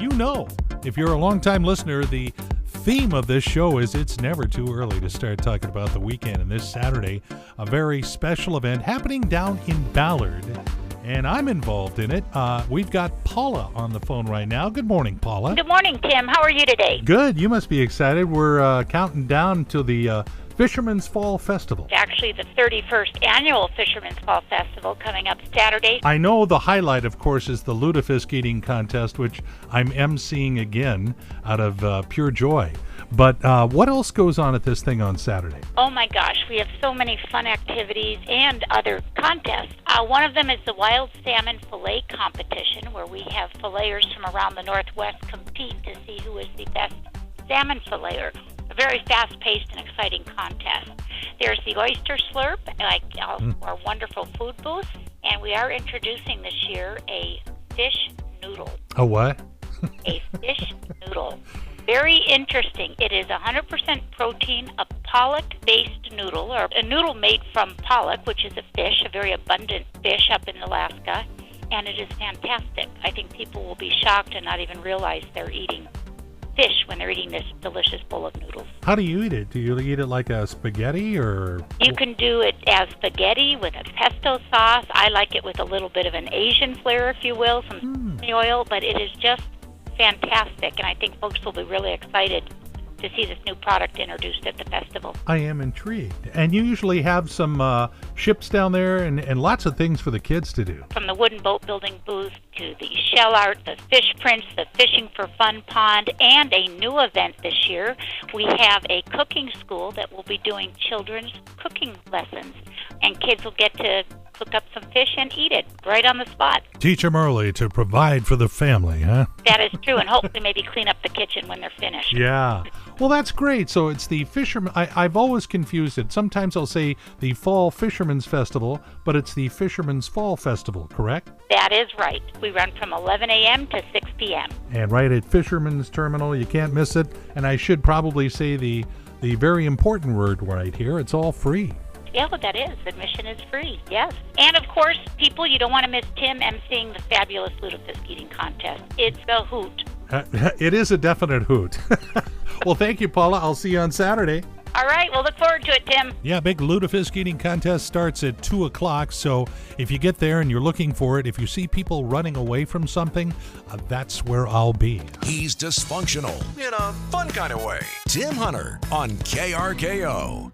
you know. If you're a longtime listener, the theme of this show is it's never too early to start talking about the weekend. And this Saturday, a very special event happening down in Ballard. And I'm involved in it. Uh, we've got Paula on the phone right now. Good morning, Paula. Good morning, Tim. How are you today? Good. You must be excited. We're uh, counting down to the uh, Fishermen's Fall Festival. It's Actually, the 31st annual Fishermen's Fall Festival coming up Saturday. I know the highlight, of course, is the lutefisk eating contest, which I'm emceeing again out of uh, pure joy. But uh, what else goes on at this thing on Saturday? Oh my gosh, we have so many fun activities and other contests. Uh, one of them is the Wild Salmon Fillet Competition, where we have filleters from around the Northwest compete to see who is the best salmon filleter. Very fast paced and exciting contest. There's the Oyster Slurp, like mm. our wonderful food booth, and we are introducing this year a fish noodle. A what? a fish noodle. Very interesting. It is 100% protein, a pollock based noodle, or a noodle made from pollock, which is a fish, a very abundant fish up in Alaska, and it is fantastic. I think people will be shocked and not even realize they're eating fish when they're eating this delicious bowl of noodles. How do you eat it? Do you eat it like a spaghetti or? You can do it as spaghetti with a pesto sauce. I like it with a little bit of an Asian flair, if you will, some mm. oil, but it is just fantastic, and I think folks will be really excited to see this new product introduced at the festival. I am intrigued. And you usually have some uh, ships down there and, and lots of things for the kids to do. From the wooden boat building booth to the shell art, the fish prints, the fishing for fun pond, and a new event this year. We have a cooking school that will be doing children's cooking lessons, and kids will get to cook up some fish and eat it right on the spot. Teach them early to provide for the family, huh? That is true, and hopefully maybe clean up the kitchen when they're finished. Yeah. Well, that's great. So it's the fisherman. I, I've always confused it. Sometimes I'll say the Fall Fisherman's Festival, but it's the Fishermen's Fall Festival, correct? That is right. We run from 11 a.m. to 6 p.m. And right at Fishermen's Terminal, you can't miss it. And I should probably say the the very important word right here. It's all free. Yeah, that is. Admission is free, yes. And of course, people, you don't want to miss Tim emceeing the fabulous lutefisk eating contest. It's a hoot. Uh, it is a definite hoot. well, thank you, Paula. I'll see you on Saturday. All right, we'll look forward to it, Tim. Yeah, big lutefisk eating contest starts at 2 o'clock. So if you get there and you're looking for it, if you see people running away from something, uh, that's where I'll be. He's dysfunctional in a fun kind of way. Tim Hunter on KRKO.